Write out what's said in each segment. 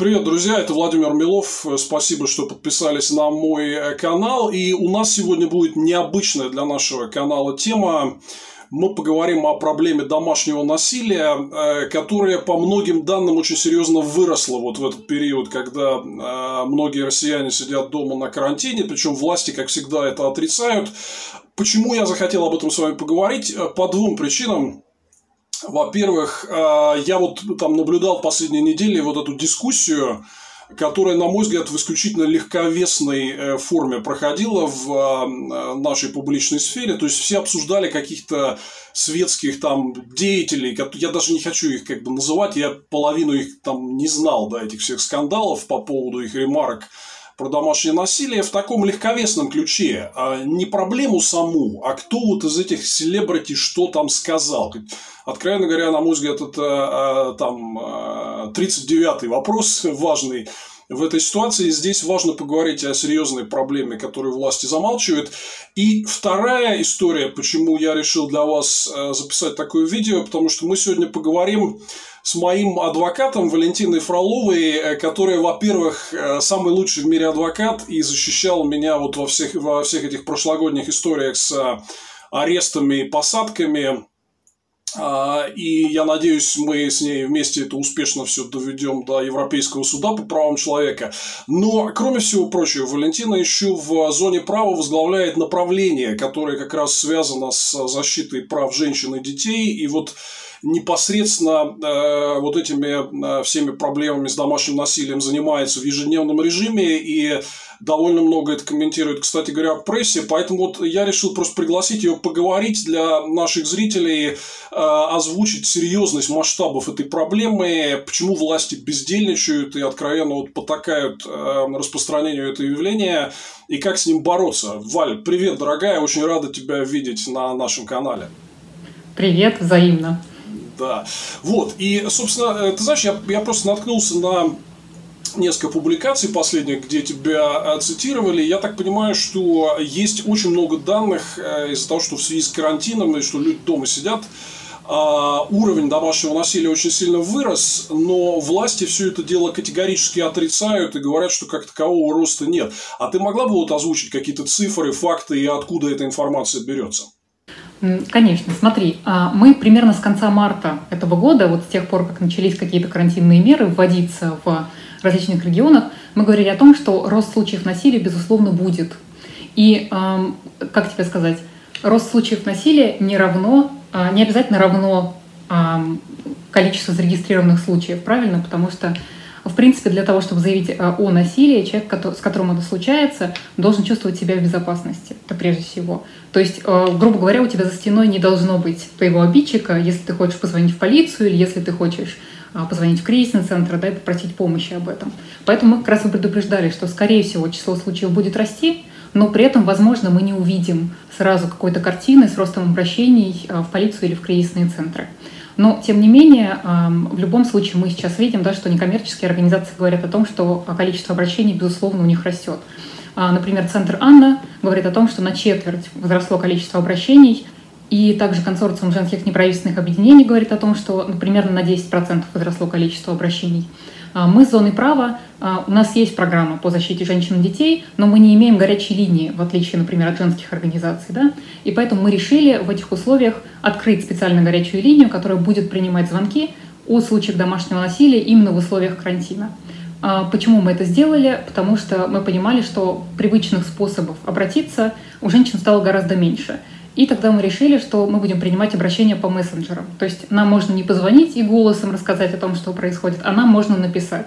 Привет, друзья, это Владимир Милов. Спасибо, что подписались на мой э, канал. И у нас сегодня будет необычная для нашего канала тема. Мы поговорим о проблеме домашнего насилия, э, которая по многим данным очень серьезно выросла вот в этот период, когда э, многие россияне сидят дома на карантине, причем власти, как всегда, это отрицают. Почему я захотел об этом с вами поговорить? По двум причинам. Во-первых, э, я вот там наблюдал последние недели вот эту дискуссию, которая, на мой взгляд, в исключительно легковесной э, форме проходила в э, нашей публичной сфере. То есть все обсуждали каких-то светских там деятелей, я даже не хочу их как бы называть, я половину их там не знал, да, этих всех скандалов по поводу их ремарок про домашнее насилие в таком легковесном ключе. А не проблему саму, а кто вот из этих селебрити что там сказал. Откровенно говоря, на мой взгляд, это а, там 39-й а, вопрос важный в этой ситуации. Здесь важно поговорить о серьезной проблеме, которую власти замалчивают. И вторая история, почему я решил для вас записать такое видео, потому что мы сегодня поговорим с моим адвокатом Валентиной Фроловой, э, которая, во-первых, э, самый лучший в мире адвокат и защищал меня вот во всех, во всех этих прошлогодних историях с арестами и посадками а, и я надеюсь, мы с ней вместе это успешно все доведем до Европейского суда по правам человека. Но, кроме всего прочего, Валентина еще в зоне права возглавляет направление, которое как раз связано с защитой прав женщин и детей. И вот непосредственно э, вот этими э, всеми проблемами с домашним насилием занимается в ежедневном режиме и довольно много это комментирует, кстати говоря, в прессе. Поэтому вот я решил просто пригласить ее поговорить для наших зрителей, э, озвучить серьезность масштабов этой проблемы, почему власти бездельничают и откровенно вот потакают э, распространению этого явления и как с ним бороться. Валь, привет, дорогая, очень рада тебя видеть на нашем канале. Привет, взаимно. Да. Вот. И, собственно, э, ты знаешь, я, я просто наткнулся на несколько публикаций последних, где тебя э, цитировали. Я так понимаю, что есть очень много данных э, из-за того, что в связи с карантином и что люди дома сидят, а, уровень домашнего насилия очень сильно вырос, но власти все это дело категорически отрицают и говорят, что как такового роста нет. А ты могла бы вот озвучить какие-то цифры, факты и откуда эта информация берется? Конечно, смотри, а, мы примерно с конца марта этого года, вот с тех пор, как начались какие-то карантинные меры вводиться в различных регионах, мы говорили о том, что рост случаев насилия, безусловно, будет. И, как тебе сказать, рост случаев насилия не равно, а, не обязательно равно количеству зарегистрированных случаев, правильно? Потому что в принципе, для того, чтобы заявить э, о насилии, человек, с которым это случается, должен чувствовать себя в безопасности. Это прежде всего. То есть, э, грубо говоря, у тебя за стеной не должно быть твоего обидчика, если ты хочешь позвонить в полицию или если ты хочешь э, позвонить в кризисный центр, да, и попросить помощи об этом. Поэтому мы как раз и предупреждали, что, скорее всего, число случаев будет расти, но при этом, возможно, мы не увидим сразу какой-то картины с ростом обращений в полицию или в кризисные центры. Но, тем не менее, в любом случае мы сейчас видим, да, что некоммерческие организации говорят о том, что количество обращений, безусловно, у них растет. А, например, Центр Анна говорит о том, что на четверть возросло количество обращений, и также консорциум женских неправительственных объединений говорит о том, что ну, примерно на 10% возросло количество обращений. А, мы с зоной права, а, у нас есть программа по защите женщин и детей, но мы не имеем горячей линии, в отличие, например, от женских организаций. Да? И поэтому мы решили в этих условиях открыть специальную горячую линию, которая будет принимать звонки о случаях домашнего насилия именно в условиях карантина. А, почему мы это сделали? Потому что мы понимали, что привычных способов обратиться у женщин стало гораздо меньше. И тогда мы решили, что мы будем принимать обращения по мессенджерам. То есть нам можно не позвонить и голосом рассказать о том, что происходит, а нам можно написать.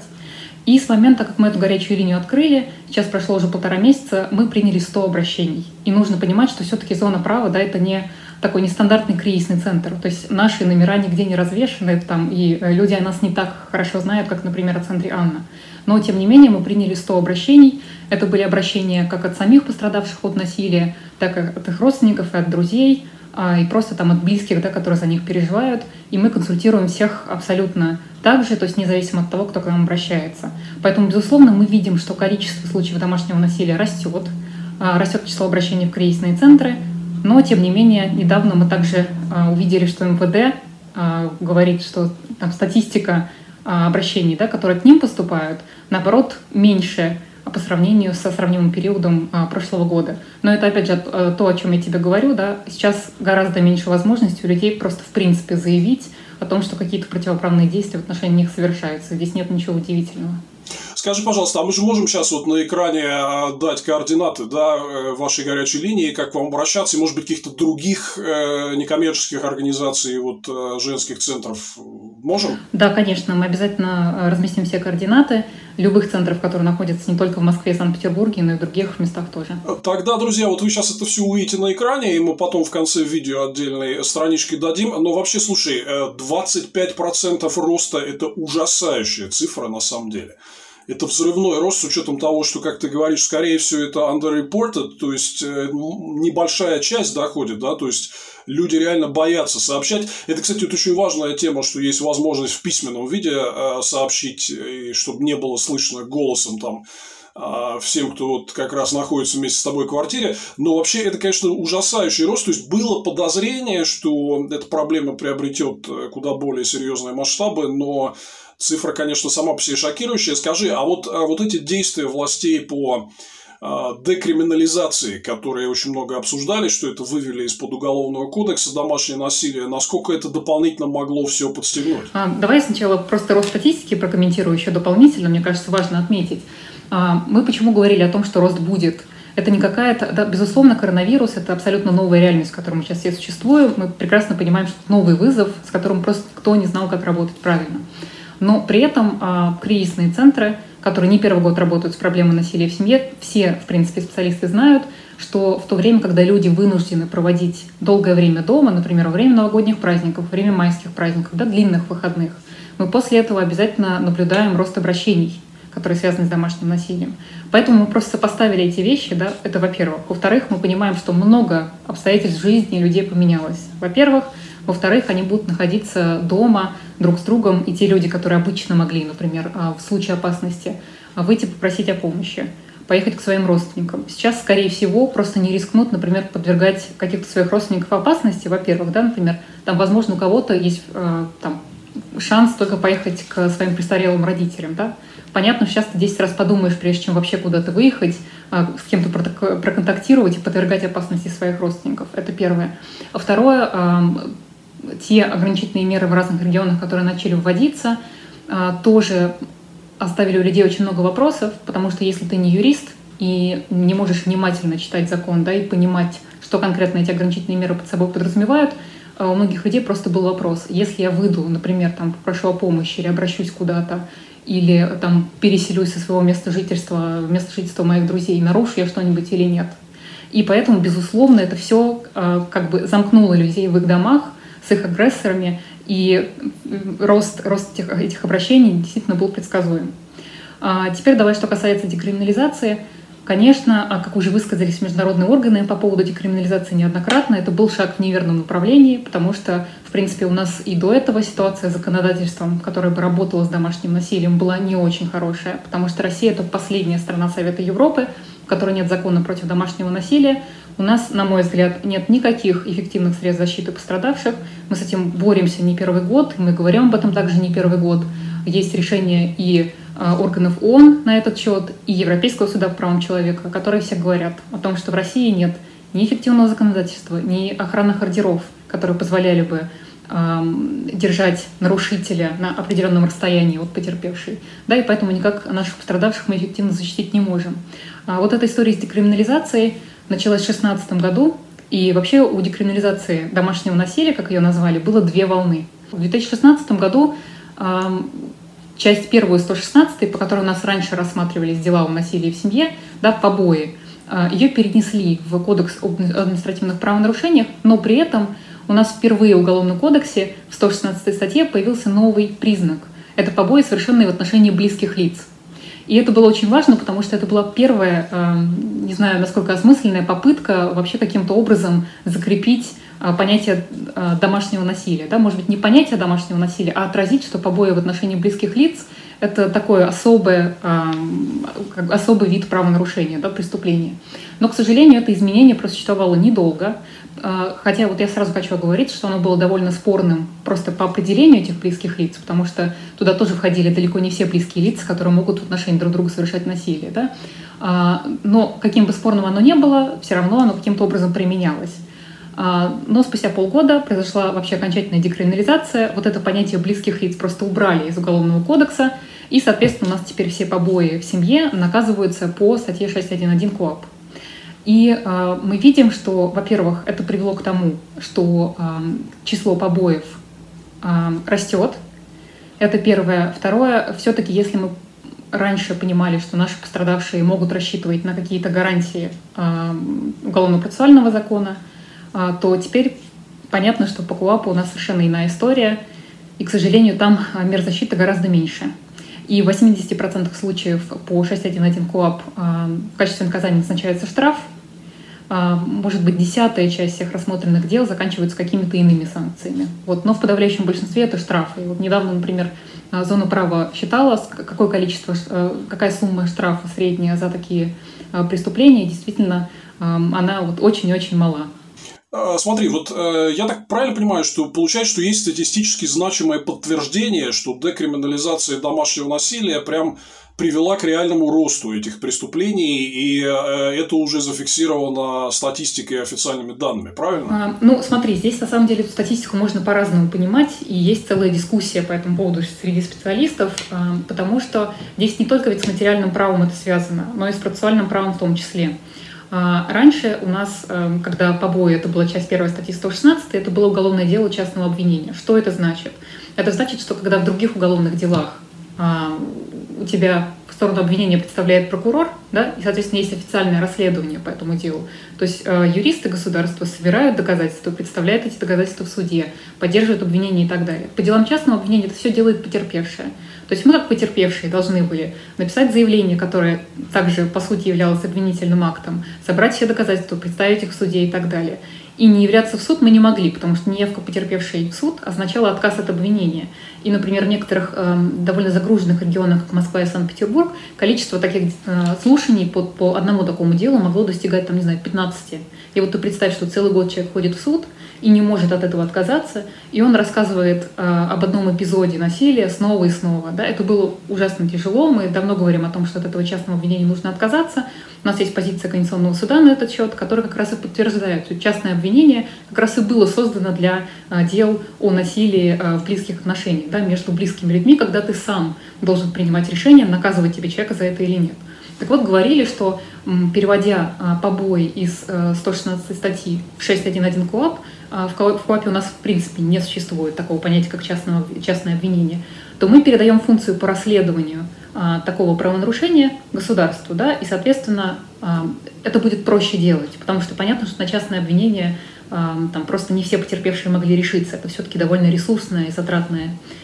И с момента, как мы эту горячую линию открыли, сейчас прошло уже полтора месяца, мы приняли 100 обращений. И нужно понимать, что все-таки зона права, да, это не такой нестандартный кризисный центр. То есть наши номера нигде не развешены, там, и э, люди о нас не так хорошо знают, как, например, о центре Анна. Но, тем не менее, мы приняли 100 обращений. Это были обращения как от самих пострадавших от насилия, так и от их родственников и от друзей, а, и просто там от близких, да, которые за них переживают. И мы консультируем всех абсолютно так же, то есть независимо от того, кто к нам обращается. Поэтому, безусловно, мы видим, что количество случаев домашнего насилия растет, а, растет число обращений в кризисные центры, но, тем не менее, недавно мы также а, увидели, что МВД говорит, что там статистика обращений, да, которые к ним поступают, наоборот, меньше по сравнению со сравнимым периодом а, прошлого года. Но это, опять же, то, о чем я тебе говорю, да, сейчас гораздо меньше возможностей у людей просто в принципе заявить о том, что какие-то противоправные действия в отношении них совершаются. Здесь нет ничего удивительного. Скажи, пожалуйста, а мы же можем сейчас вот на экране а, дать координаты да, э, вашей горячей линии, как к вам обращаться, и, может быть, каких-то других э, некоммерческих организаций, вот, э, женских центров можем? Да, конечно, мы обязательно э, разместим все координаты любых центров, которые находятся не только в Москве и Санкт-Петербурге, но и в других местах тоже. Тогда, друзья, вот вы сейчас это все увидите на экране, и мы потом в конце видео отдельной странички дадим. Но вообще, слушай, 25% роста – это ужасающая цифра на самом деле это взрывной рост с учетом того, что, как ты говоришь, скорее всего, это underreported, то есть э, небольшая часть доходит, да, то есть люди реально боятся сообщать. Это, кстати, вот очень важная тема, что есть возможность в письменном виде э, сообщить, и чтобы не было слышно голосом там э, всем, кто вот как раз находится вместе с тобой в квартире. Но вообще это, конечно, ужасающий рост. То есть было подозрение, что эта проблема приобретет куда более серьезные масштабы, но Цифра, конечно, сама по себе шокирующая. Скажи, а вот, а вот эти действия властей по а, декриминализации, которые очень много обсуждали, что это вывели из-под уголовного кодекса домашнее насилие, насколько это дополнительно могло все подстегнуть? А, давай сначала просто рост статистики прокомментирую еще дополнительно, мне кажется, важно отметить. А, мы почему говорили о том, что рост будет? Это не какая-то, да, безусловно, коронавирус – это абсолютно новая реальность, в которой мы сейчас все существуем. Мы прекрасно понимаем, что это новый вызов, с которым просто кто не знал, как работать правильно. Но при этом а, кризисные центры, которые не первый год работают с проблемой насилия в семье, все, в принципе, специалисты знают, что в то время, когда люди вынуждены проводить долгое время дома, например, во время новогодних праздников, время майских праздников, да, длинных выходных, мы после этого обязательно наблюдаем рост обращений, которые связаны с домашним насилием. Поэтому мы просто сопоставили эти вещи, да, это во-первых. Во-вторых, мы понимаем, что много обстоятельств жизни людей поменялось. Во-первых, во-вторых, они будут находиться дома друг с другом, и те люди, которые обычно могли, например, а, в случае опасности а, выйти попросить о помощи, поехать к своим родственникам. Сейчас, скорее всего, просто не рискнут, например, подвергать каких-то своих родственников опасности, во-первых, да, например, там, возможно, у кого-то есть а, там, шанс только поехать к своим престарелым родителям, да. Понятно, сейчас ты 10 раз подумаешь, прежде чем вообще куда-то выехать, с кем-то проконтактировать и подвергать опасности своих родственников. Это первое. А второе, те ограничительные меры в разных регионах, которые начали вводиться, а, тоже оставили у людей очень много вопросов, потому что если ты не юрист и не можешь внимательно читать закон, да, и понимать, что конкретно эти ограничительные меры под собой подразумевают, а, у многих людей просто был вопрос, если я выйду, например, там, попрошу о помощи или обращусь куда-то, или там переселюсь со своего места жительства в место жительства моих друзей, нарушу я что-нибудь или нет. И поэтому, безусловно, это все а, как бы замкнуло людей в их домах, с их агрессорами, и рост, рост этих, этих обращений действительно был предсказуем. А теперь давай, что касается декриминализации. Конечно, а как уже высказались международные органы по поводу декриминализации неоднократно, это был шаг в неверном направлении, потому что, в принципе, у нас и до этого ситуация с законодательством, которая бы работала с домашним насилием, была не очень хорошая, потому что Россия — это последняя страна Совета Европы, в которой нет закона против домашнего насилия, у нас, на мой взгляд, нет никаких эффективных средств защиты пострадавших. Мы с этим боремся не первый год, мы говорим об этом также не первый год. Есть решения и а, органов ООН на этот счет, и Европейского суда по правам человека, которые все говорят о том, что в России нет ни эффективного законодательства, ни охранных ордеров, которые позволяли бы держать нарушителя на определенном расстоянии от потерпевшей. Да, и поэтому никак наших пострадавших мы эффективно защитить не можем. А вот эта история с декриминализацией началась в 2016 году, и вообще у декриминализации домашнего насилия, как ее назвали, было две волны. В 2016 году э, часть первую 116, по которой у нас раньше рассматривались дела о насилии в семье, да, побои, э, ее перенесли в Кодекс об административных правонарушениях, но при этом у нас впервые в Уголовном кодексе в 116 статье появился новый признак. Это побои, совершенные в отношении близких лиц. И это было очень важно, потому что это была первая, эм, не знаю, насколько осмысленная попытка вообще каким-то образом закрепить э, понятие э, домашнего насилия. Да? Может быть, не понятие домашнего насилия, а отразить, что побои в отношении близких лиц — это такой особый, особый вид правонарушения, да, преступления. Но, к сожалению, это изменение просуществовало недолго. А, хотя вот я сразу хочу оговорить, что оно было довольно спорным просто по определению этих близких лиц, потому что туда тоже входили далеко не все близкие лица, которые могут в отношении друг друга совершать насилие. Да? А, но каким бы спорным оно ни было, все равно оно каким-то образом применялось. А, но спустя полгода произошла вообще окончательная декриминализация. Вот это понятие близких лиц просто убрали из Уголовного кодекса. И, соответственно, у нас теперь все побои в семье наказываются по статье 6.1.1 КОАП. И э, мы видим, что, во-первых, это привело к тому, что э, число побоев э, растет. Это первое. Второе, все-таки, если мы раньше понимали, что наши пострадавшие могут рассчитывать на какие-то гарантии э, уголовно-процессуального закона, э, то теперь понятно, что по КУАПу у нас совершенно иная история, и, к сожалению, там мер защиты гораздо меньше. И в 80% случаев по 6.1.1 КОАП в качестве наказания назначается штраф, а, может быть, десятая часть всех рассмотренных дел заканчиваются какими-то иными санкциями. Вот. Но в подавляющем большинстве это штрафы. Вот недавно, например, а, зона права считала, какое количество, э, какая сумма штрафа средняя за такие преступления. Действительно, она вот очень-очень мала. Смотри, вот э, я так правильно понимаю, что получается, что есть статистически значимое подтверждение, что декриминализация домашнего насилия прям привела к реальному росту этих преступлений, и э, это уже зафиксировано статистикой и официальными данными, правильно? А, ну, смотри, здесь на самом деле статистику можно по-разному понимать, и есть целая дискуссия по этому поводу среди специалистов, а, потому что здесь не только ведь с материальным правом это связано, но и с процессуальным правом в том числе. А, раньше у нас, э, когда побои, это была часть первой статьи 116, это было уголовное дело частного обвинения. Что это значит? Это значит, что когда в других уголовных делах у тебя в сторону обвинения представляет прокурор, да, и, соответственно, есть официальное расследование по этому делу. То есть э, юристы государства собирают доказательства, представляют эти доказательства в суде, поддерживают обвинение и так далее. По делам частного обвинения это все делает потерпевшая. То есть мы, как потерпевшие, должны были написать заявление, которое также, по сути, являлось обвинительным актом, собрать все доказательства, представить их в суде и так далее. И не являться в суд мы не могли, потому что неявка потерпевшей в суд означала отказ от обвинения. И, например, в некоторых э, довольно загруженных регионах, как Москва и Санкт-Петербург, количество таких э, слушаний по, по одному такому делу могло достигать, там, не знаю, 15. И вот ты представь, что целый год человек ходит в суд и не может от этого отказаться, и он рассказывает э, об одном эпизоде насилия снова и снова. Да? Это было ужасно тяжело. Мы давно говорим о том, что от этого частного обвинения нужно отказаться. У нас есть позиция Конституционного суда на этот счет, которая как раз и подтверждает, что частное обвинение как раз и было создано для а, дел о насилии а, в близких отношениях, да, между близкими людьми, когда ты сам должен принимать решение, наказывать тебе человека за это или нет. Так вот, говорили, что переводя а, побои из 116 статьи в 6.1.1 КОАП, в КОАПе у нас в принципе не существует такого понятия, как частного, частное обвинение, то мы передаем функцию по расследованию а, такого правонарушения государству, да, и, соответственно, а, это будет проще делать, потому что понятно, что на частное обвинение а, там просто не все потерпевшие могли решиться. Это все-таки довольно ресурсное и затратное а,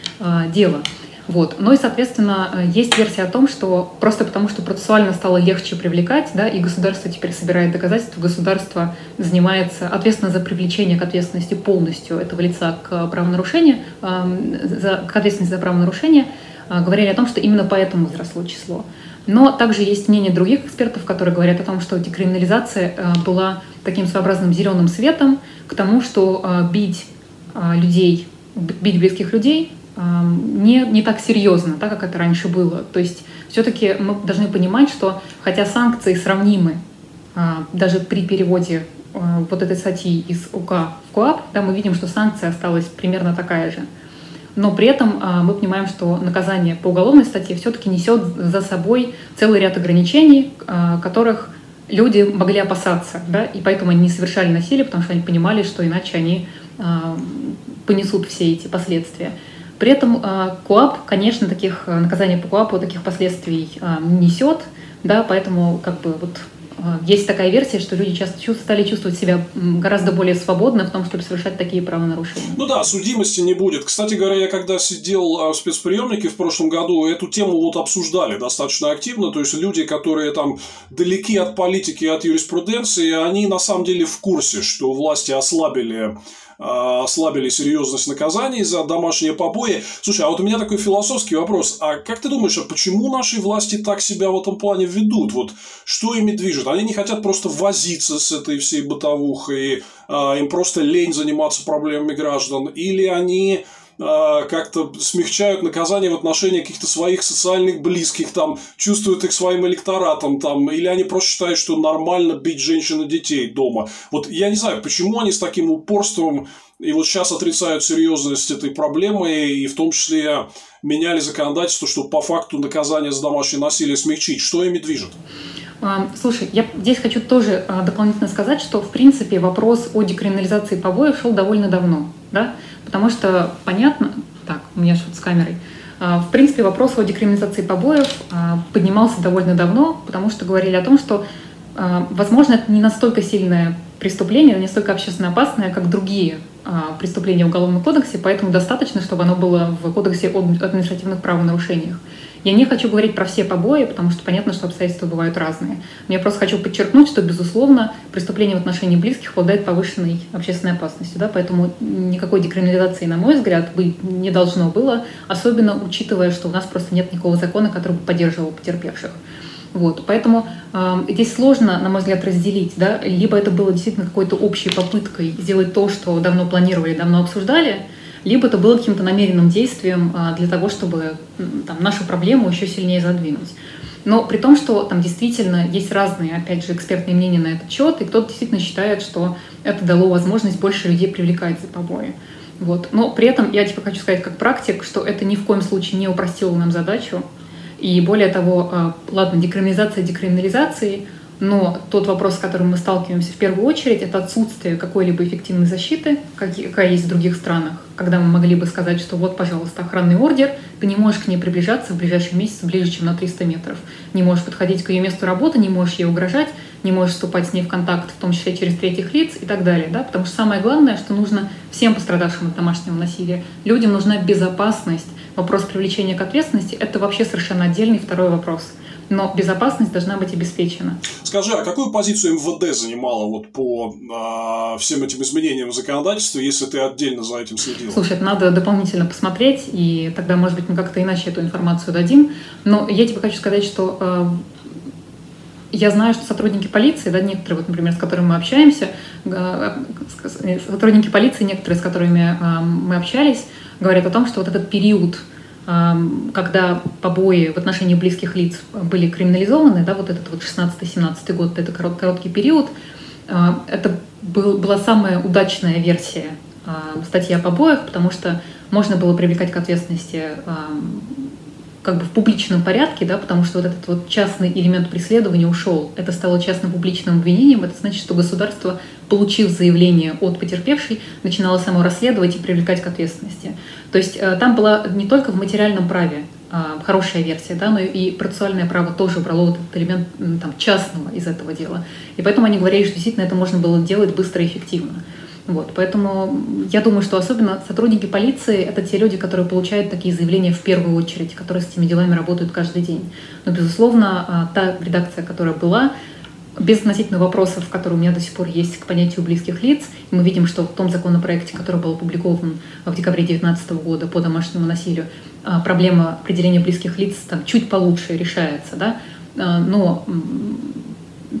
дело. Вот. Ну и, соответственно, есть версия о том, что просто потому, что процессуально стало легче привлекать, да, и государство теперь собирает доказательства, государство занимается ответственно за привлечение к ответственности полностью этого лица к правонарушению, за, к ответственности за правонарушение, говорили о том, что именно поэтому возросло число. Но также есть мнение других экспертов, которые говорят о том, что декриминализация была таким своеобразным зеленым светом к тому, что бить людей, бить близких людей не, не так серьезно, так как это раньше было. То есть все-таки мы должны понимать, что хотя санкции сравнимы даже при переводе вот этой статьи из УК в КОАП, да, мы видим, что санкция осталась примерно такая же но при этом а, мы понимаем, что наказание по уголовной статье все-таки несет за собой целый ряд ограничений, а, которых люди могли опасаться, да, и поэтому они не совершали насилие, потому что они понимали, что иначе они а, понесут все эти последствия. При этом КУАП, конечно, таких наказание по КУАПу таких последствий не несет, да, поэтому как бы вот а, есть такая версия, что люди часто стали чувствовать себя гораздо более свободно в том, чтобы совершать такие правонарушения. Ну да, судимости не будет. Кстати говоря, я когда сидел а, в спецприемнике в прошлом году, эту тему вот обсуждали достаточно активно. То есть люди, которые там далеки от политики от юриспруденции, они на самом деле в курсе, что власти ослабили ослабили серьезность наказаний за домашние побои. Слушай, а вот у меня такой философский вопрос. А как ты думаешь, а почему наши власти так себя в этом плане ведут? Вот что ими движет? Они не хотят просто возиться с этой всей бытовухой, а, им просто лень заниматься проблемами граждан, или они а, как-то смягчают наказание в отношении каких-то своих социальных близких, там, чувствуют их своим электоратом, там, или они просто считают, что нормально бить женщин и детей дома. Вот я не знаю, почему они с таким упорством и вот сейчас отрицают серьезность этой проблемы, и в том числе меняли законодательство, чтобы по факту наказание за домашнее насилие смягчить. Что ими движет? А, слушай, я здесь хочу тоже а, дополнительно сказать, что в принципе вопрос о декриминализации побоев шел довольно давно, да, потому что понятно, так, у меня что-то с камерой, а, в принципе вопрос о декриминализации побоев поднимался довольно давно, потому что говорили о том, что возможно это не настолько сильное преступление, не настолько общественно опасное, как другие преступления в Уголовном кодексе, поэтому достаточно, чтобы оно было в Кодексе об административных правонарушениях. Я не хочу говорить про все побои, потому что понятно, что обстоятельства бывают разные. Но я просто хочу подчеркнуть, что, безусловно, преступление в отношении близких обладает повышенной общественной опасностью. Да? Поэтому никакой декриминализации, на мой взгляд, быть не должно было, особенно учитывая, что у нас просто нет никакого закона, который бы поддерживал потерпевших. Вот, поэтому э, здесь сложно, на мой взгляд, разделить, да, либо это было действительно какой-то общей попыткой сделать то, что давно планировали, давно обсуждали, либо это было каким-то намеренным действием а, для того, чтобы там, нашу проблему еще сильнее задвинуть. Но при том, что там действительно есть разные, опять же, экспертные мнения на этот счет, и кто-то действительно считает, что это дало возможность больше людей привлекать за побои. Вот. Но при этом я типа хочу сказать как практик, что это ни в коем случае не упростило нам задачу. И более того, а, ладно, декриминализация декриминализации – но тот вопрос, с которым мы сталкиваемся в первую очередь, это отсутствие какой-либо эффективной защиты, какая есть в других странах, когда мы могли бы сказать, что вот, пожалуйста, охранный ордер, ты не можешь к ней приближаться в ближайший месяц ближе, чем на 300 метров. Не можешь подходить к ее месту работы, не можешь ей угрожать, не можешь вступать с ней в контакт, в том числе через третьих лиц и так далее. Да? Потому что самое главное, что нужно всем пострадавшим от домашнего насилия. Людям нужна безопасность. Вопрос привлечения к ответственности – это вообще совершенно отдельный второй вопрос – но безопасность должна быть обеспечена. Скажи, а какую позицию МВД занимала вот по а, всем этим изменениям в законодательстве, если ты отдельно за этим следил? Слушай, это надо дополнительно посмотреть, и тогда, может быть, мы как-то иначе эту информацию дадим. Но я тебе хочу сказать, что э, я знаю, что сотрудники полиции, да, некоторые, вот, например, с которыми мы общаемся, э, сотрудники полиции, некоторые, с которыми э, мы общались, говорят о том, что вот этот период когда побои в отношении близких лиц были криминализованы, да, вот этот вот 16-17 год, это короткий период, а, это был, была самая удачная версия а, статьи о побоях, потому что можно было привлекать к ответственности как бы в публичном порядке, да, потому что вот этот вот частный элемент преследования ушел. Это стало частно-публичным обвинением. Это значит, что государство, получив заявление от потерпевшей, начинало само расследовать и привлекать к ответственности. То есть э, там была не только в материальном праве а, хорошая версия, да, но и процессуальное право тоже брало вот этот элемент там, частного из этого дела. И поэтому они говорили, что действительно это можно было делать быстро и эффективно. Вот, поэтому я думаю, что особенно сотрудники полиции — это те люди, которые получают такие заявления в первую очередь, которые с этими делами работают каждый день. Но, безусловно, а, та редакция, которая была, без относительно вопросов, которые у меня до сих пор есть к понятию близких лиц, и мы видим, что в том законопроекте, который был опубликован в декабре 2019 года по домашнему насилию, а, проблема определения близких лиц там чуть получше решается, да, а, но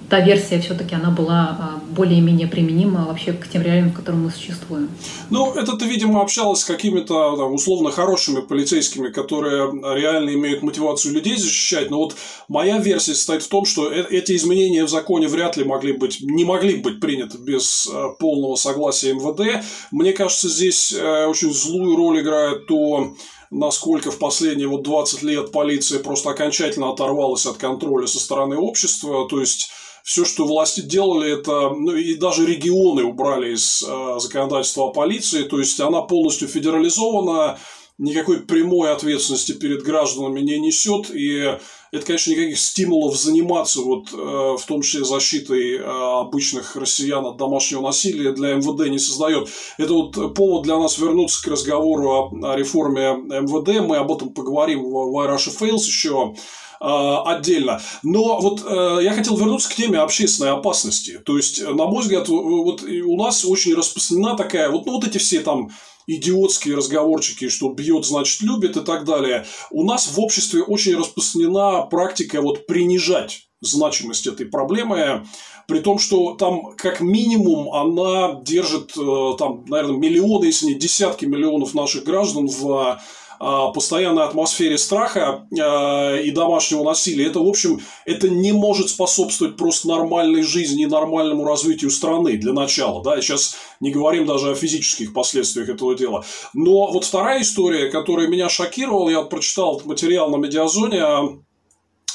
та версия все-таки она была а, более-менее применима вообще к тем реалиям, в которых мы существуем. Ну, это ты, видимо, общалась с какими-то там, условно хорошими полицейскими, которые реально имеют мотивацию людей защищать. Но вот моя версия состоит в том, что э, эти изменения в законе вряд ли могли быть, не могли быть приняты без а, полного согласия МВД. Мне кажется, здесь э, очень злую роль играет то, насколько в последние вот 20 лет полиция просто окончательно оторвалась от контроля со стороны общества. То есть все, что власти делали, это, ну и даже регионы убрали из э, законодательства о полиции, то есть она полностью федерализована, никакой прямой ответственности перед гражданами не несет, и это, конечно, никаких стимулов заниматься, вот, э, в том числе защитой э, обычных россиян от домашнего насилия для МВД не создает. Это вот повод для нас вернуться к разговору о, о реформе МВД. Мы об этом поговорим в, в Russia Fails еще отдельно. Но вот я хотел вернуться к теме общественной опасности. То есть, на мой взгляд, вот у нас очень распространена такая, вот, ну, вот эти все там идиотские разговорчики, что бьет, значит, любит и так далее. У нас в обществе очень распространена практика вот принижать значимость этой проблемы, при том, что там как минимум она держит э, там, наверное, миллионы, если не десятки миллионов наших граждан в постоянной атмосфере страха а, и домашнего насилия, это, в общем, это не может способствовать просто нормальной жизни и нормальному развитию страны для начала. Да? Сейчас не говорим даже о физических последствиях этого дела. Но вот вторая история, которая меня шокировала, я прочитал этот материал на Медиазоне,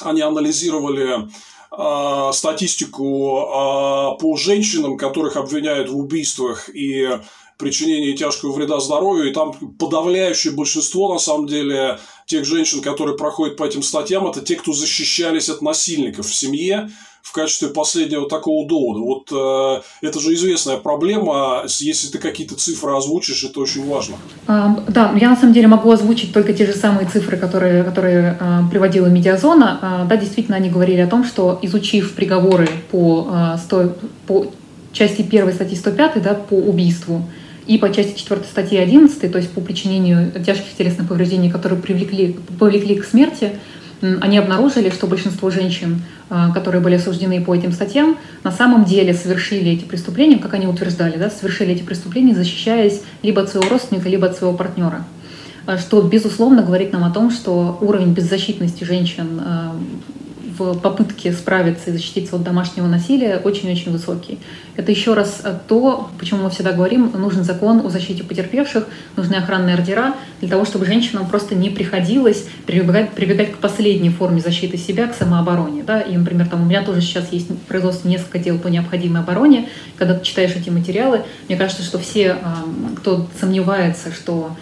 они анализировали статистику по женщинам, которых обвиняют в убийствах и причинении тяжкого вреда здоровью, и там подавляющее большинство, на самом деле, тех женщин, которые проходят по этим статьям, это те, кто защищались от насильников в семье в качестве последнего такого довода. Вот э, это же известная проблема. Если ты какие-то цифры озвучишь, это очень важно. А, да, я на самом деле могу озвучить только те же самые цифры, которые, которые э, приводила медиазона. А, да, действительно, они говорили о том, что изучив приговоры по, э, 100, по части 1 статьи 105 да, по убийству, и по части 4 статьи 11, то есть по причинению тяжких телесных повреждений, которые привлекли, повлекли к смерти, они обнаружили, что большинство женщин, а, которые были осуждены по этим статьям, на самом деле совершили эти преступления, как они утверждали, да, совершили эти преступления, защищаясь либо от своего родственника, либо от своего партнера. А, что, безусловно, говорит нам о том, что уровень беззащитности женщин а, в попытке справиться и защититься от домашнего насилия очень-очень высокий. Это еще раз то, почему мы всегда говорим, нужен закон о защите потерпевших, нужны охранные ордера для того, чтобы женщинам просто не приходилось прибегать, прибегать к последней форме защиты себя, к самообороне. Да? И, например, там у меня тоже сейчас есть в производстве несколько дел по необходимой обороне. Когда ты читаешь эти материалы, мне кажется, что все, кто сомневается, что а,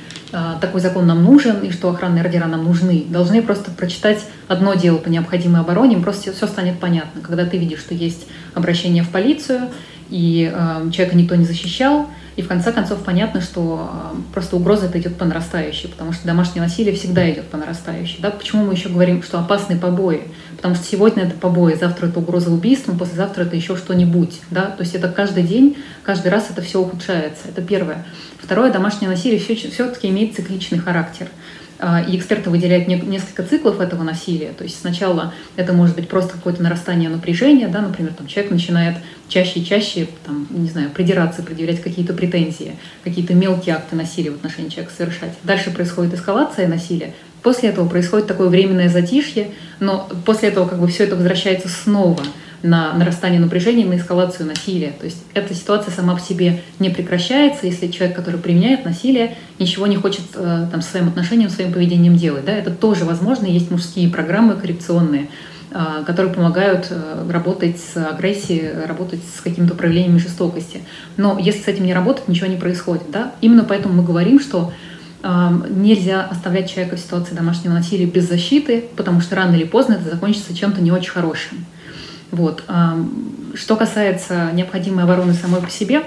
такой закон нам нужен и что охранные ордера нам нужны. Должны просто прочитать одно дело по необходимой обороне, им просто все станет понятно. Когда ты видишь, что есть обращение в полицию, и э, человека никто не защищал, и в конце концов понятно, что э, просто угроза это идет по нарастающей, потому что домашнее насилие всегда идет по нарастающей. Да? Почему мы еще говорим, что опасные побои? Потому что сегодня это побои, завтра это угроза убийством, послезавтра это еще что-нибудь. Да? То есть это каждый день, каждый раз это все ухудшается. Это первое. Второе, домашнее насилие все-таки имеет цикличный характер. А, и эксперты выделяют несколько циклов этого насилия. То есть сначала это может быть просто какое-то нарастание напряжения, да, например, там человек начинает чаще и чаще, там, не знаю, придираться, предъявлять какие-то претензии, какие-то мелкие акты насилия в отношении человека совершать. Дальше происходит эскалация насилия, После этого происходит такое временное затишье, но после этого как бы все это возвращается снова на нарастание напряжения, на эскалацию насилия. То есть эта ситуация сама по себе не прекращается, если человек, который применяет насилие, ничего не хочет э, там, своим отношением, своим поведением делать. Да? Это тоже возможно. Есть мужские программы коррекционные, э, которые помогают э, работать с агрессией, работать с какими-то проявлениями жестокости. Но если с этим не работать, ничего не происходит. Да? Именно поэтому мы говорим, что нельзя оставлять человека в ситуации домашнего насилия без защиты, потому что рано или поздно это закончится чем-то не очень хорошим. Вот. Что касается необходимой обороны самой по себе,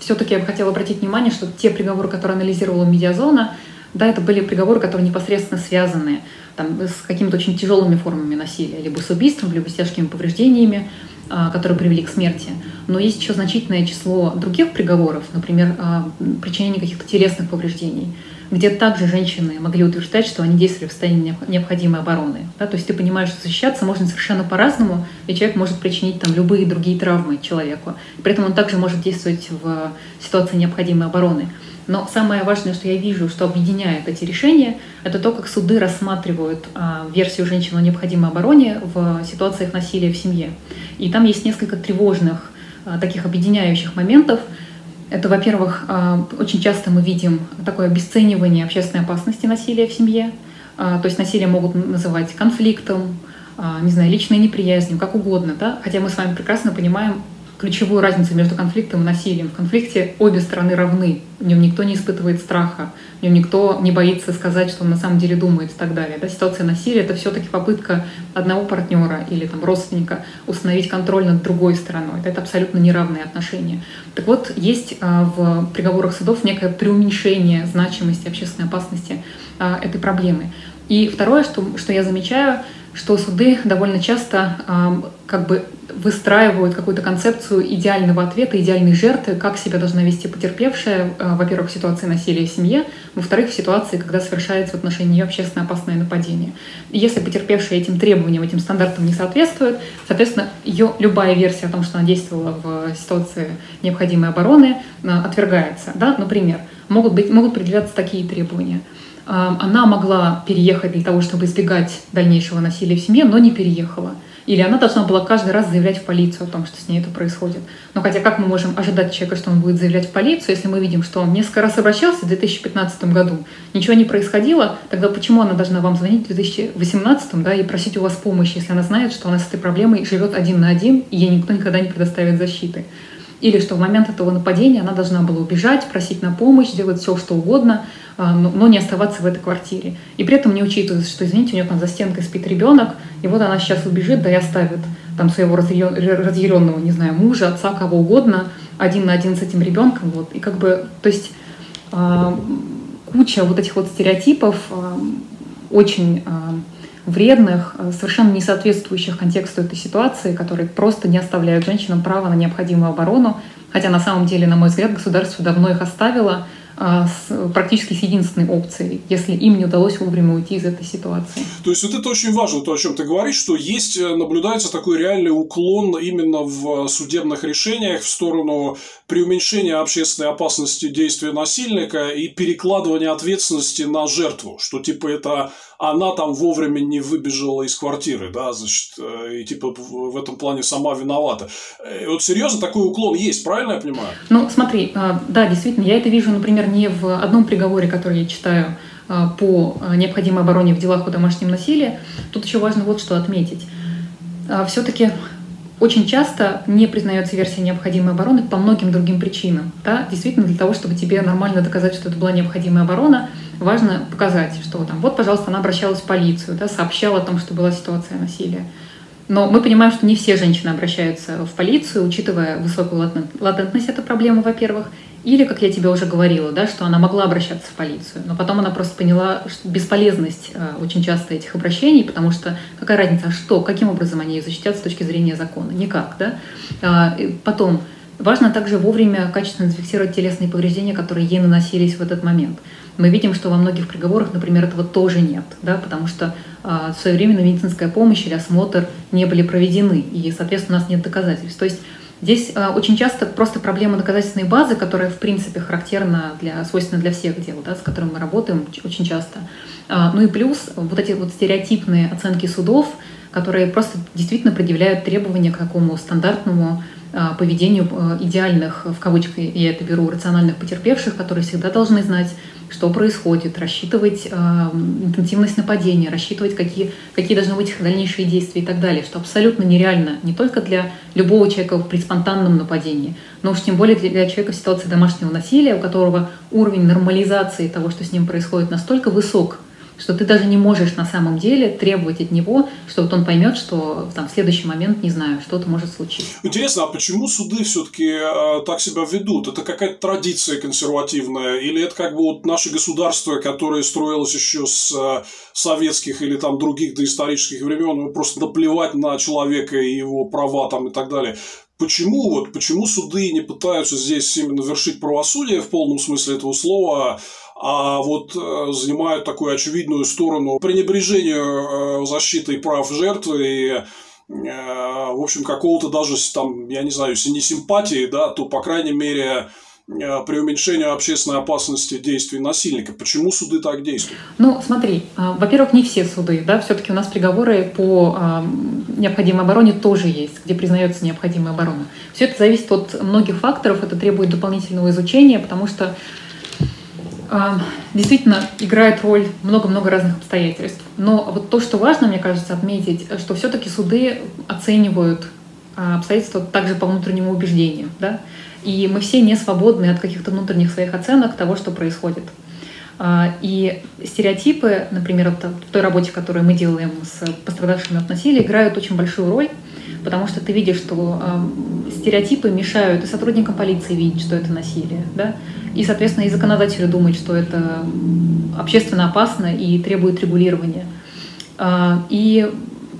все-таки я бы хотела обратить внимание, что те приговоры, которые анализировала медиазона, да, это были приговоры, которые непосредственно связаны там, с какими-то очень тяжелыми формами насилия, либо с убийством, либо с тяжкими повреждениями, а, которые привели к смерти. Но есть еще значительное число других приговоров, например, а, причинение каких-то телесных повреждений где также женщины могли утверждать, что они действовали в состоянии необходимой обороны. Да? То есть ты понимаешь, что защищаться можно совершенно по-разному, и человек может причинить там любые другие травмы человеку. При этом он также может действовать в ситуации необходимой обороны. Но самое важное, что я вижу, что объединяет эти решения, это то, как суды рассматривают а, версию женщин о необходимой обороне в ситуациях насилия в семье. И там есть несколько тревожных а, таких объединяющих моментов, это, во-первых, а, очень часто мы видим такое обесценивание общественной опасности насилия в семье. А, то есть насилие могут называть конфликтом, а, не знаю, личной неприязнью, как угодно, да? Хотя мы с вами прекрасно понимаем, ключевую разницу между конфликтом и насилием. В конфликте обе стороны равны. В нем никто не испытывает страха, в нем никто не боится сказать, что он на самом деле думает и так далее. Да? Ситуация насилия — это все-таки попытка одного партнера или там, родственника установить контроль над другой стороной. Это абсолютно неравные отношения. Так вот, есть а, в приговорах судов некое преуменьшение значимости общественной опасности а, этой проблемы. И второе, что, что я замечаю, что суды довольно часто как бы выстраивают какую-то концепцию идеального ответа, идеальной жертвы, как себя должна вести потерпевшая, э, во-первых, в ситуации насилия в семье, во-вторых, в ситуации, когда совершается в отношении нее общественно опасное нападение. И если потерпевшая этим требованиям, этим стандартам не соответствует, соответственно, ее любая версия о том, что она действовала в ситуации необходимой обороны, э, отвергается. Да? Например, могут, быть, могут предъявляться такие требования – она могла переехать для того, чтобы избегать дальнейшего насилия в семье, но не переехала. Или она должна была каждый раз заявлять в полицию о том, что с ней это происходит. Но хотя как мы можем ожидать человека, что он будет заявлять в полицию, если мы видим, что он несколько раз обращался в 2015 году, ничего не происходило, тогда почему она должна вам звонить в 2018 да, и просить у вас помощи, если она знает, что она с этой проблемой живет один на один, и ей никто никогда не предоставит защиты? Или что в момент этого нападения она должна была убежать, просить на помощь, делать все, что угодно, а, но не оставаться в этой квартире. И при этом не учитывается, что, извините, у нее там за стенкой спит ребенок, и вот она сейчас убежит, да и оставит там своего разъяренного, не знаю, мужа, отца, кого угодно, один на один с этим ребенком. Вот. И как бы, то есть э, куча вот этих вот стереотипов э, очень вредных, совершенно не соответствующих контексту этой ситуации, которые просто не оставляют женщинам права на необходимую оборону, хотя на самом деле, на мой взгляд, государство давно их оставило, с, практически с единственной опцией, если им не удалось вовремя уйти из этой ситуации. То есть вот это очень важно, то, о чем ты говоришь, что есть, э, наблюдается такой реальный уклон именно в судебных решениях в сторону преуменьшения общественной опасности действия насильника и перекладывания ответственности на жертву, что типа это она там вовремя не выбежала из квартиры, да, значит, э, и типа в этом плане сама виновата. И э, вот серьезно такой уклон есть, правильно я понимаю? Ну, смотри, а, да, действительно, я это вижу, например, не в одном приговоре, который я читаю а, по а, необходимой обороне в делах о домашнем насилии. Тут еще важно вот что отметить. Все-таки очень часто не признается версия необходимой обороны по многим другим причинам. Да? Действительно, для того, чтобы тебе нормально доказать, что это была необходимая оборона, важно показать, что там, вот, пожалуйста, она обращалась в полицию, да, сообщала о том, что была ситуация насилия. Но мы понимаем, что не все женщины обращаются в полицию, учитывая высокую латентность этой проблемы, во-первых, или, как я тебе уже говорила, да, что она могла обращаться в полицию, но потом она просто поняла бесполезность э, очень часто этих обращений, потому что какая разница, а что, каким образом они ее защитят с точки зрения закона? Никак, да? А, потом, важно также вовремя качественно зафиксировать телесные повреждения, которые ей наносились в этот момент. Мы видим, что во многих приговорах, например, этого тоже нет, да, потому что э, своевременная медицинская помощь или осмотр не были проведены, и, соответственно, у нас нет доказательств. То есть Здесь э, очень часто просто проблема доказательственной базы, которая, в принципе, характерна для, свойственна для всех дел, да, с которыми мы работаем очень часто. А, ну и плюс вот эти вот стереотипные оценки судов, которые просто действительно предъявляют требования к такому стандартному поведению э, идеальных, в кавычках я это беру, рациональных потерпевших, которые всегда должны знать, что происходит, рассчитывать э, интенсивность нападения, рассчитывать, какие, какие должны быть их дальнейшие действия и так далее, что абсолютно нереально не только для любого человека при спонтанном нападении, но уж тем более для человека в ситуации домашнего насилия, у которого уровень нормализации того, что с ним происходит, настолько высок, что ты даже не можешь на самом деле требовать от него, что вот он поймет, что там, в следующий момент, не знаю, что-то может случиться. Интересно, а почему суды все-таки э, так себя ведут? Это какая-то традиция консервативная? Или это как бы вот наше государство, которое строилось еще с э, советских или там других доисторических времен, просто наплевать на человека и его права там и так далее? Почему, вот, почему суды не пытаются здесь именно вершить правосудие в полном смысле этого слова, а вот э, занимают такую очевидную сторону пренебрежения э, защитой прав жертвы и э, в общем, какого-то даже там, я не знаю, если не симпатии, да, то, по крайней мере, при уменьшении общественной опасности действий насильника. Почему суды так действуют? Ну, смотри, во-первых, не все суды, да, все-таки у нас приговоры по необходимой обороне тоже есть, где признается необходимая оборона. Все это зависит от многих факторов, это требует дополнительного изучения, потому что действительно играет роль много-много разных обстоятельств. Но вот то, что важно, мне кажется, отметить, что все-таки суды оценивают а, обстоятельства также по внутреннему убеждению. Да? И мы все не свободны от каких-то внутренних своих оценок того, что происходит. А, и стереотипы, например, в той работе, которую мы делаем с пострадавшими от насилия, играют очень большую роль, потому что ты видишь, что э, стереотипы мешают и сотрудникам полиции видеть, что это насилие, да, и, соответственно, и законодателю думать, что это общественно опасно и требует регулирования. Э, и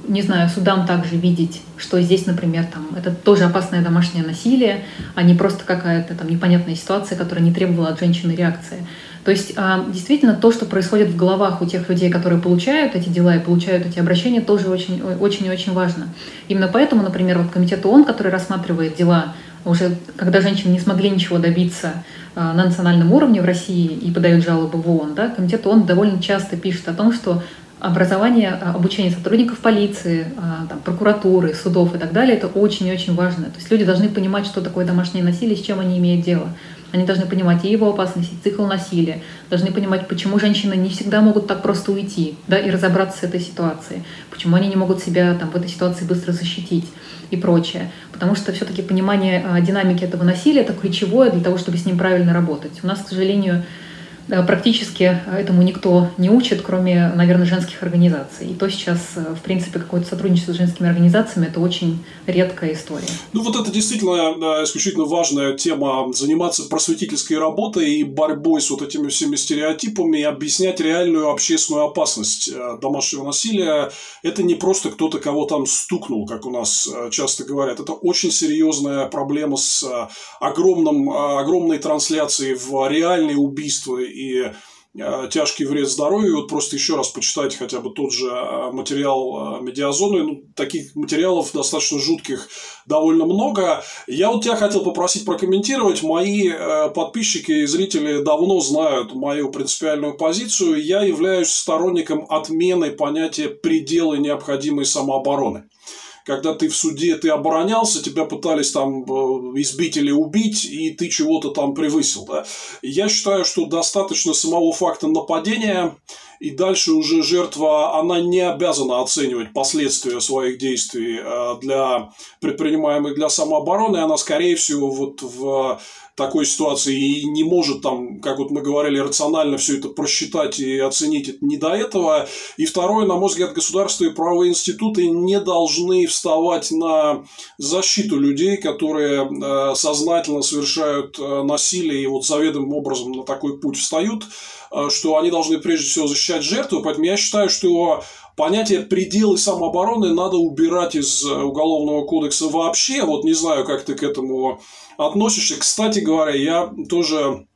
не знаю, судам также видеть, что здесь, например, там, это тоже опасное домашнее насилие, а не просто какая-то там непонятная ситуация, которая не требовала от женщины реакции. То есть а, действительно то, что происходит в головах у тех людей, которые получают эти дела и получают эти обращения, тоже очень, очень и очень важно. Именно поэтому, например, вот комитет ООН, который рассматривает дела уже когда женщины не смогли ничего добиться а, на национальном уровне в России и подают жалобы в ООН, да, комитет ООН довольно часто пишет о том, что образование, а, обучение сотрудников полиции, там, прокуратуры, судов и так далее, это очень и очень важно. То есть люди должны понимать, что такое домашнее насилие, с чем они имеют дело. Они должны понимать и его опасность, и цикл насилия, должны понимать, почему женщины не всегда могут так просто уйти да, и разобраться с этой ситуацией, почему они не могут себя там, в этой ситуации быстро защитить и прочее. Потому что все-таки понимание а, динамики этого насилия – это ключевое для того, чтобы с ним правильно работать. У нас, к сожалению, практически этому никто не учит, кроме, наверное, женских организаций. И то сейчас, э, в принципе, какое-то сотрудничество с женскими организациями – это очень редкая история. Ну, вот это действительно исключительно важная тема – заниматься просветительской работой и борьбой с вот этими всеми стереотипами и объяснять реальную общественную опасность э, домашнего насилия. Это не просто кто-то кого там стукнул, как у нас часто говорят. Это очень серьезная проблема с огромным, огромной трансляцией в реальные убийства и э, тяжкий вред здоровью. Вот просто еще раз почитайте хотя бы тот же э, материал э, медиазоны. Ну, таких материалов достаточно жутких довольно много. Я вот тебя хотел попросить прокомментировать. Мои подписчики и зрители давно знают мою принципиальную позицию. Я являюсь сторонником отмены понятия пределы необходимой самообороны когда ты в суде, ты оборонялся, тебя пытались там э, избить или убить, и ты чего-то там превысил. Да? Я считаю, что достаточно самого факта нападения, и дальше уже жертва, она не обязана оценивать последствия своих действий э, для предпринимаемых для самообороны, она, скорее всего, вот в такой ситуации и не может там, как вот мы говорили, рационально все это просчитать и оценить. Это не до этого. И второе, на мой взгляд, государство и правовые институты не должны вставать на защиту людей, которые э, сознательно совершают э, насилие и вот заведомым образом на такой путь встают, что они должны прежде всего защищать жертву. Поэтому я считаю, что понятие пределы самообороны надо убирать из Уголовного кодекса вообще. Вот не знаю, как ты к этому относишься. Кстати говоря, я тоже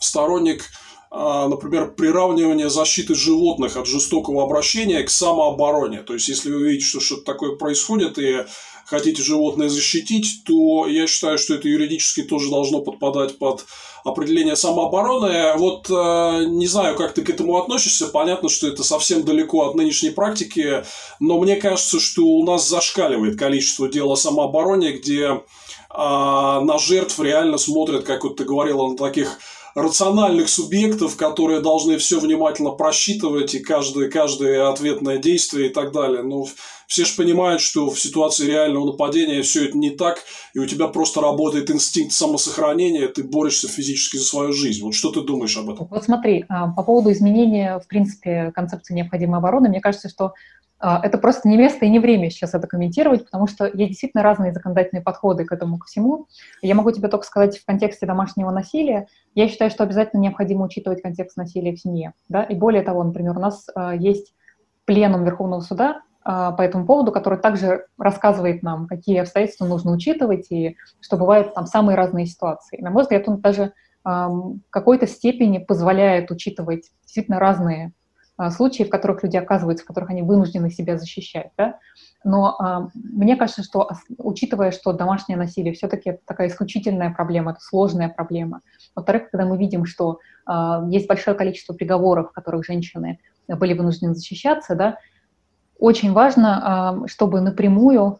сторонник а, например, приравнивания защиты животных от жестокого обращения к самообороне. То есть, если вы видите, что что-то такое происходит, и хотите животное защитить, то я считаю, что это юридически тоже должно подпадать под определение самообороны. Вот э, не знаю, как ты к этому относишься. Понятно, что это совсем далеко от нынешней практики, но мне кажется, что у нас зашкаливает количество дел о самообороне, где а на жертв реально смотрят, как вот ты говорила, на таких рациональных субъектов, которые должны все внимательно просчитывать и каждое, каждое ответное действие и так далее. Но ну, все же понимают, что в ситуации реального нападения все это не так, и у тебя просто работает инстинкт самосохранения, ты борешься физически за свою жизнь. Вот что ты думаешь об этом? Вот смотри, а, по поводу изменения, в принципе, концепции необходимой обороны, мне кажется, что это просто не место и не время сейчас это комментировать, потому что есть действительно разные законодательные подходы к этому ко всему. Я могу тебе только сказать в контексте домашнего насилия. Я считаю, что обязательно необходимо учитывать контекст насилия в семье. Да? И более того, например, у нас э, есть пленум Верховного суда э, по этому поводу, который также рассказывает нам, какие обстоятельства нужно учитывать и что бывают там самые разные ситуации. На мой взгляд, он даже в какой-то степени позволяет учитывать действительно разные а, случаи, в которых люди оказываются, в которых они вынуждены себя защищать. Да? Но а, мне кажется, что учитывая, что домашнее насилие все-таки это такая исключительная проблема, это сложная проблема. Во-вторых, когда мы видим, что а, есть большое количество приговоров, в которых женщины были вынуждены защищаться, да, очень важно, а, чтобы напрямую а,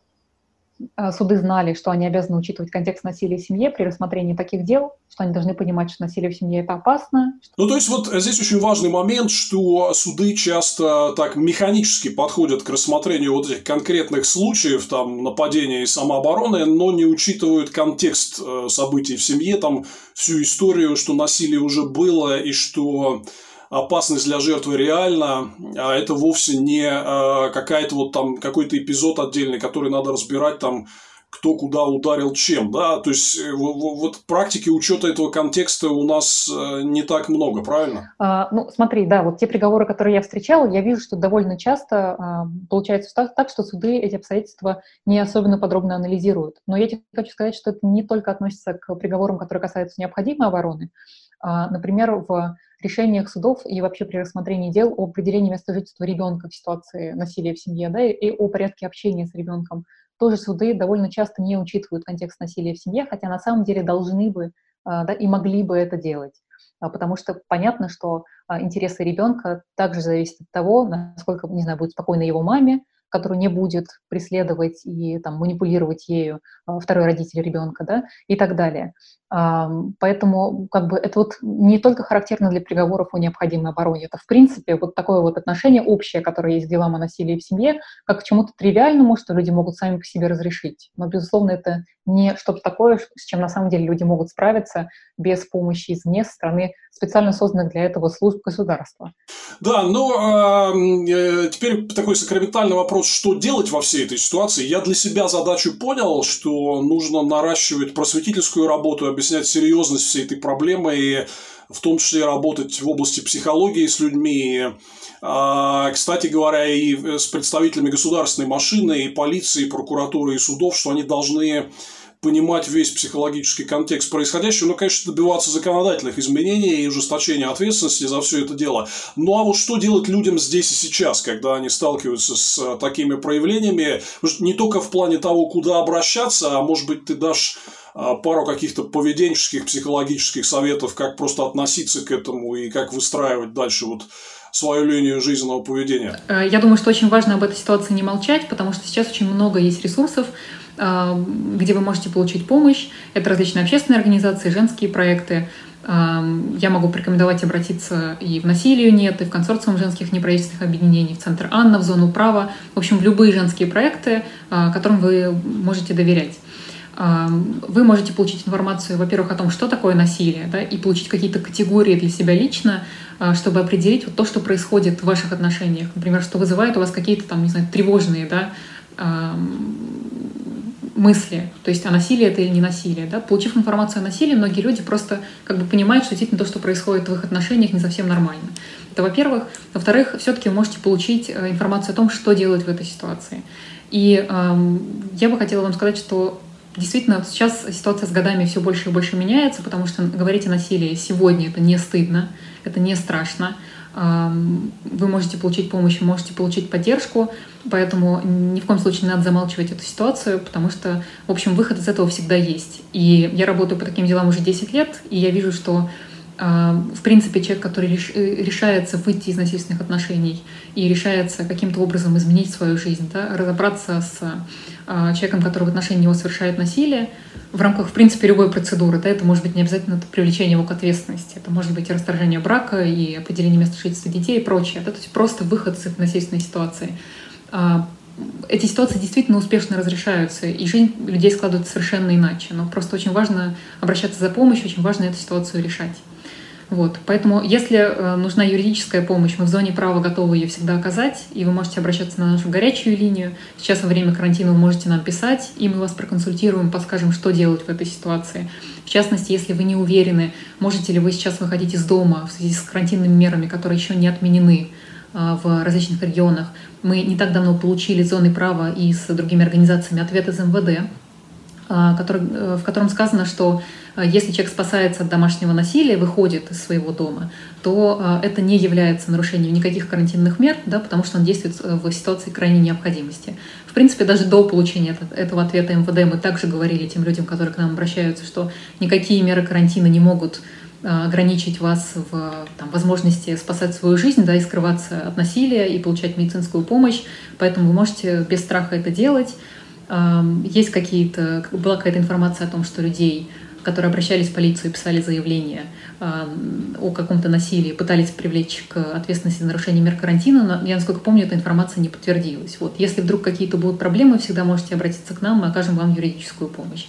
суды знали, что они обязаны учитывать контекст насилия в семье при рассмотрении таких дел, что они должны понимать, что насилие в семье – это опасно. Ну, то есть, вот здесь очень важный момент, что суды часто так механически подходят к рассмотрению вот этих конкретных случаев, там, нападения и самообороны, но не учитывают контекст э, событий в семье, там, всю историю, что насилие уже было и что опасность для жертвы реальна, а это вовсе не э, какая-то вот там какой-то эпизод отдельный, который надо разбирать там кто куда ударил чем, да, то есть э, вот в практике учета этого контекста у нас э, не так много, правильно? А, ну, смотри, да, вот те приговоры, которые я встречала, я вижу, что довольно часто а, получается так, что суды эти обстоятельства не особенно подробно анализируют. Но я тебе хочу сказать, что это не только относится к приговорам, которые касаются необходимой обороны. А, например, в решениях судов и вообще при рассмотрении дел о определении места жительства ребенка в ситуации насилия в семье, да, и о порядке общения с ребенком тоже суды довольно часто не учитывают контекст насилия в семье, хотя на самом деле должны бы а, да, и могли бы это делать. А, потому что понятно, что а, интересы ребенка также зависят от того, насколько, не знаю, будет спокойно его маме, которую не будет преследовать и там, манипулировать ею второй родитель ребенка, да, и так далее. Поэтому как бы это вот не только характерно для приговоров о необходимой обороне, это в принципе вот такое вот отношение общее, которое есть к делам о насилии в семье, как к чему-то тривиальному, что люди могут сами по себе разрешить. Но, безусловно, это не что-то такое, с чем на самом деле люди могут справиться без помощи извне со стороны специально созданных для этого служб государства. Да, но э, теперь такой сакраментальный вопрос, что делать во всей этой ситуации. Я для себя задачу понял, что нужно наращивать просветительскую работу, объяснять серьезность всей этой проблемы и в том числе работать в области психологии с людьми. А, кстати говоря, и с представителями государственной машины, и полиции, и прокуратуры, и судов, что они должны понимать весь психологический контекст происходящего, ну, конечно, добиваться законодательных изменений и ужесточения ответственности за все это дело. Ну, а вот что делать людям здесь и сейчас, когда они сталкиваются с э, такими проявлениями, не только в плане того, куда обращаться, а может быть, ты дашь э, пару каких-то поведенческих, психологических советов, как просто относиться к этому и как выстраивать дальше вот свою линию жизненного поведения. Э, я думаю, что очень важно об этой ситуации не молчать, потому что сейчас очень много есть ресурсов, где вы можете получить помощь. Это различные общественные организации, женские проекты. Я могу порекомендовать обратиться и в «Насилию нет», и в консорциум женских неправительственных объединений, в Центр Анна, в Зону права. В общем, в любые женские проекты, которым вы можете доверять. Вы можете получить информацию, во-первых, о том, что такое насилие, да, и получить какие-то категории для себя лично, а, чтобы определить вот то, что происходит в ваших отношениях. Например, что вызывает у вас какие-то там, не знаю, тревожные да, мысли, то есть а насилие это или не насилие. Да? Получив информацию о насилии, многие люди просто как бы понимают, что действительно то, что происходит в их отношениях, не совсем нормально. Это во-первых. Во-вторых, все-таки вы можете получить э, информацию о том, что делать в этой ситуации. И эм, я бы хотела вам сказать, что действительно сейчас ситуация с годами все больше и больше меняется, потому что говорить о насилии сегодня это не стыдно, это не страшно вы можете получить помощь, можете получить поддержку, поэтому ни в коем случае не надо замалчивать эту ситуацию, потому что, в общем, выход из этого всегда есть. И я работаю по таким делам уже 10 лет, и я вижу, что в принципе, человек, который э, решается выйти из насильственных отношений и решается каким-то образом изменить свою жизнь, да, разобраться с а, человеком, который в отношении него совершает насилие, в рамках, в принципе, любой процедуры. Да, это может быть не обязательно привлечение его к ответственности. Это может быть и расторжение брака, и определение места жительства детей и прочее. Да, то есть просто выход из насильственной ситуации. А, эти ситуации действительно успешно разрешаются, и жизнь людей складывается совершенно иначе. Но просто очень важно обращаться за помощью, очень важно эту ситуацию решать. Вот. Поэтому, если э, нужна юридическая помощь, мы в зоне права готовы ее всегда оказать, и вы можете обращаться на нашу горячую линию. Сейчас во время карантина вы можете нам писать, и мы вас проконсультируем, подскажем, что делать в этой ситуации. В частности, если вы не уверены, можете ли вы сейчас выходить из дома в связи с карантинными мерами, которые еще не отменены э, в различных регионах. Мы не так давно получили зоны права и с другими организациями ответ из МВД, который, в котором сказано, что а если человек спасается от домашнего насилия, выходит из своего дома, то это не является нарушением никаких карантинных мер, да, потому что он действует э, в ситуации крайней необходимости. В принципе, даже до получения этого ответа МВД мы также говорили тем людям, которые к нам обращаются, что никакие меры карантина не могут ограничить вас в там, возможности спасать свою жизнь, да, и скрываться от насилия, и получать медицинскую помощь. Поэтому вы можете без страха это делать. Есть какие-то, была какая-то информация о том, что людей которые обращались в полицию и писали заявление о каком-то насилии, пытались привлечь к ответственности за нарушение мер карантина, но я, насколько помню, эта информация не подтвердилась. Вот. Если вдруг какие-то будут проблемы, всегда можете обратиться к нам, мы окажем вам юридическую помощь.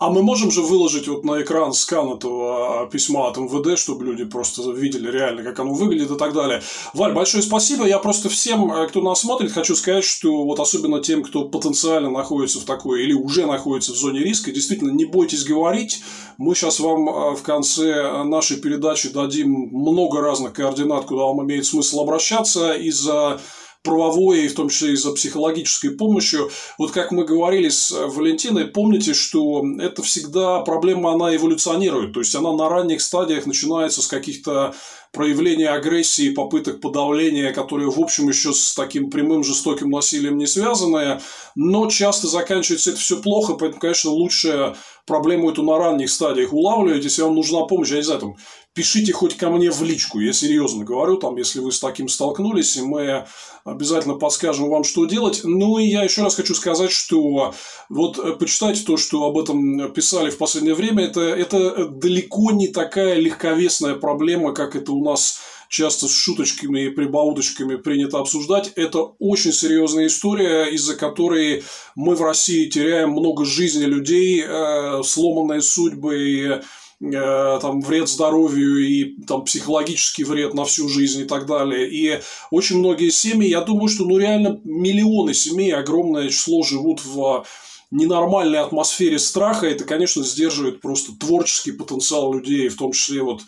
А мы можем же выложить вот на экран скан этого письма от МВД, чтобы люди просто видели реально, как оно выглядит и так далее. Валь, большое спасибо. Я просто всем, э, кто нас смотрит, хочу сказать, что вот особенно тем, кто потенциально находится в такой или уже находится в зоне риска, действительно не бойтесь говорить. Мы сейчас вам э, в конце нашей передачи дадим много разных координат, куда вам имеет смысл обращаться из-за правовой, и в том числе и за психологической помощью. Вот как мы говорили с Валентиной, помните, что это всегда проблема, она эволюционирует. То есть, она на ранних стадиях начинается с каких-то проявления агрессии, попыток подавления, которые, в общем, еще с таким прямым жестоким насилием не связаны, но часто заканчивается это все плохо, поэтому, конечно, лучше проблему эту на ранних стадиях улавливать, если вам нужна помощь, я не знаю, там, пишите хоть ко мне в личку, я серьезно говорю, там, если вы с таким столкнулись, и мы обязательно подскажем вам, что делать. Ну, и я еще раз хочу сказать, что вот э, почитайте то, что об этом писали в последнее время, это, это далеко не такая легковесная проблема, как это у нас часто с шуточками и прибауточками принято обсуждать. Это очень серьезная история, из-за которой мы в России теряем много жизней людей, э, сломанные судьбы, Э, там, вред здоровью и там, психологический вред на всю жизнь и так далее. И очень многие семьи, я думаю, что ну, реально миллионы семей, огромное число живут в ненормальной атмосфере страха. Это, конечно, сдерживает просто творческий потенциал людей, в том числе вот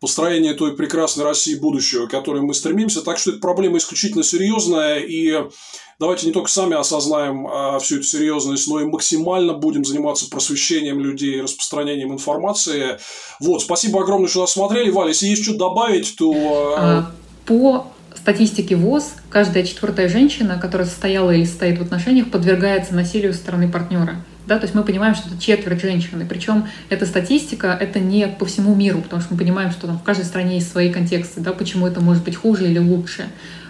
построение той прекрасной России будущего, к которой мы стремимся. Так что эта проблема исключительно серьезная, и давайте не только сами осознаем а, всю эту серьезность, но и максимально будем заниматься просвещением людей, распространением информации. Вот, спасибо огромное, что нас смотрели. Валя, если есть что добавить, то... А, а, по статистике ВОЗ, каждая четвертая женщина, которая состояла или состоит в отношениях, подвергается насилию со стороны партнера. Да, то есть мы понимаем, что это четверть женщин. И причем эта статистика, это не по всему миру, потому что мы понимаем, что там в каждой стране есть свои контексты, да, почему это может быть хуже или лучше.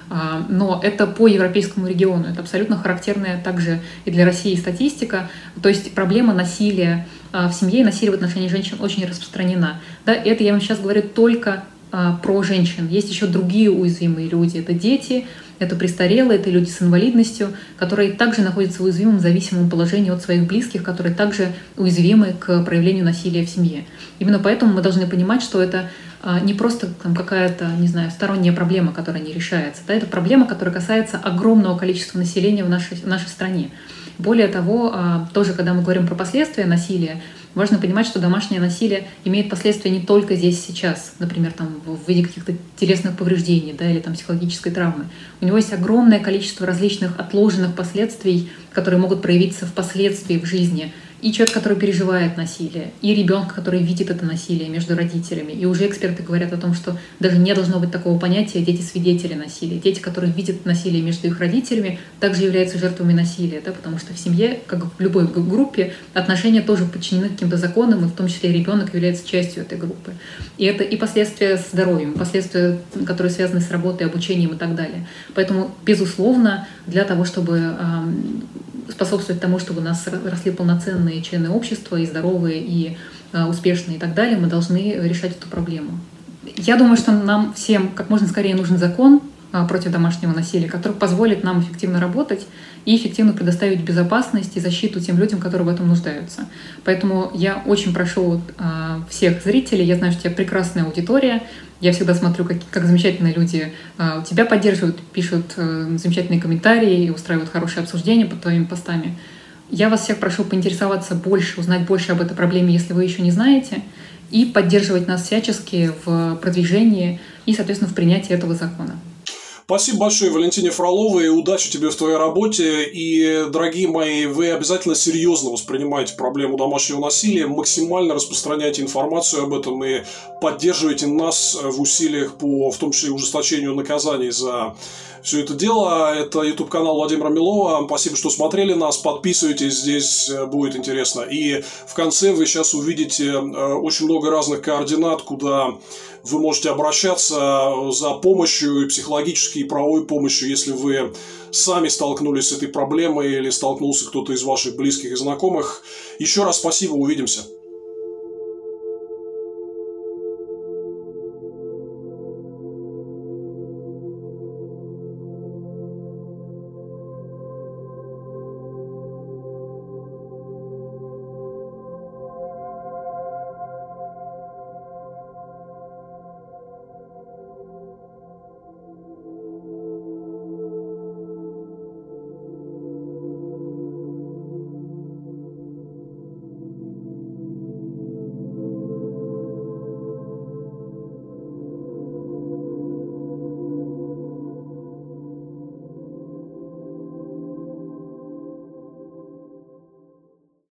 А, но это по европейскому региону. Это абсолютно характерная также и для России статистика. То есть проблема насилия а, в семье и насилия в отношении женщин очень распространена. Да, это я вам сейчас говорю только а, про женщин. Есть еще другие уязвимые люди. Это дети, это престарелые, это люди с инвалидностью, которые также находятся в уязвимом зависимом положении от своих близких, которые также уязвимы к проявлению насилия в семье. Именно поэтому мы должны понимать, что это а, не просто там, какая-то, не знаю, сторонняя проблема, которая не решается. Да, это проблема, которая касается огромного количества населения в нашей, в нашей стране. Более того, а, тоже когда мы говорим про последствия насилия, важно понимать, что домашнее насилие имеет последствия не только здесь сейчас, например, там, в виде каких-то телесных повреждений да, или там, психологической травмы. У него есть огромное количество различных отложенных последствий, которые могут проявиться впоследствии в жизни – и человек, который переживает насилие, и ребенок, который видит это насилие между родителями. И уже эксперты говорят о том, что даже не должно быть такого понятия дети-свидетели насилия. Дети, которые видят насилие между их родителями, также являются жертвами насилия, да, потому что в семье, как в любой группе, отношения тоже подчинены каким-то законам, и в том числе ребенок является частью этой группы. И это и последствия с здоровьем, последствия, которые связаны с работой, обучением и так далее. Поэтому, безусловно, для того, чтобы способствовать тому, чтобы у нас росли полноценные члены общества и здоровые, и э, успешные и так далее, мы должны решать эту проблему. Я думаю, что нам всем как можно скорее нужен закон э, против домашнего насилия, который позволит нам эффективно работать и эффективно предоставить безопасность и защиту тем людям, которые в этом нуждаются. Поэтому я очень прошу э, всех зрителей, я знаю, что у тебя прекрасная аудитория, я всегда смотрю, как, как замечательные люди э, тебя поддерживают, пишут э, замечательные комментарии и устраивают хорошие обсуждения под твоими постами. Я вас всех прошу поинтересоваться больше, узнать больше об этой проблеме, если вы еще не знаете, и поддерживать нас всячески в продвижении и, соответственно, в принятии этого закона. Спасибо большое, Валентине Фроловой, удачи тебе в твоей работе. И, дорогие мои, вы обязательно серьезно воспринимаете проблему домашнего насилия, максимально распространяйте информацию об этом и поддерживайте нас в усилиях по, в том числе, ужесточению наказаний за все это дело. Это YouTube канал Владимира Милова. Спасибо, что смотрели нас. Подписывайтесь, здесь будет интересно. И в конце вы сейчас увидите э, очень много разных координат, куда вы можете обращаться за помощью и психологической, и правовой помощью, если вы сами столкнулись с этой проблемой или столкнулся кто-то из ваших близких и знакомых. Еще раз спасибо, увидимся.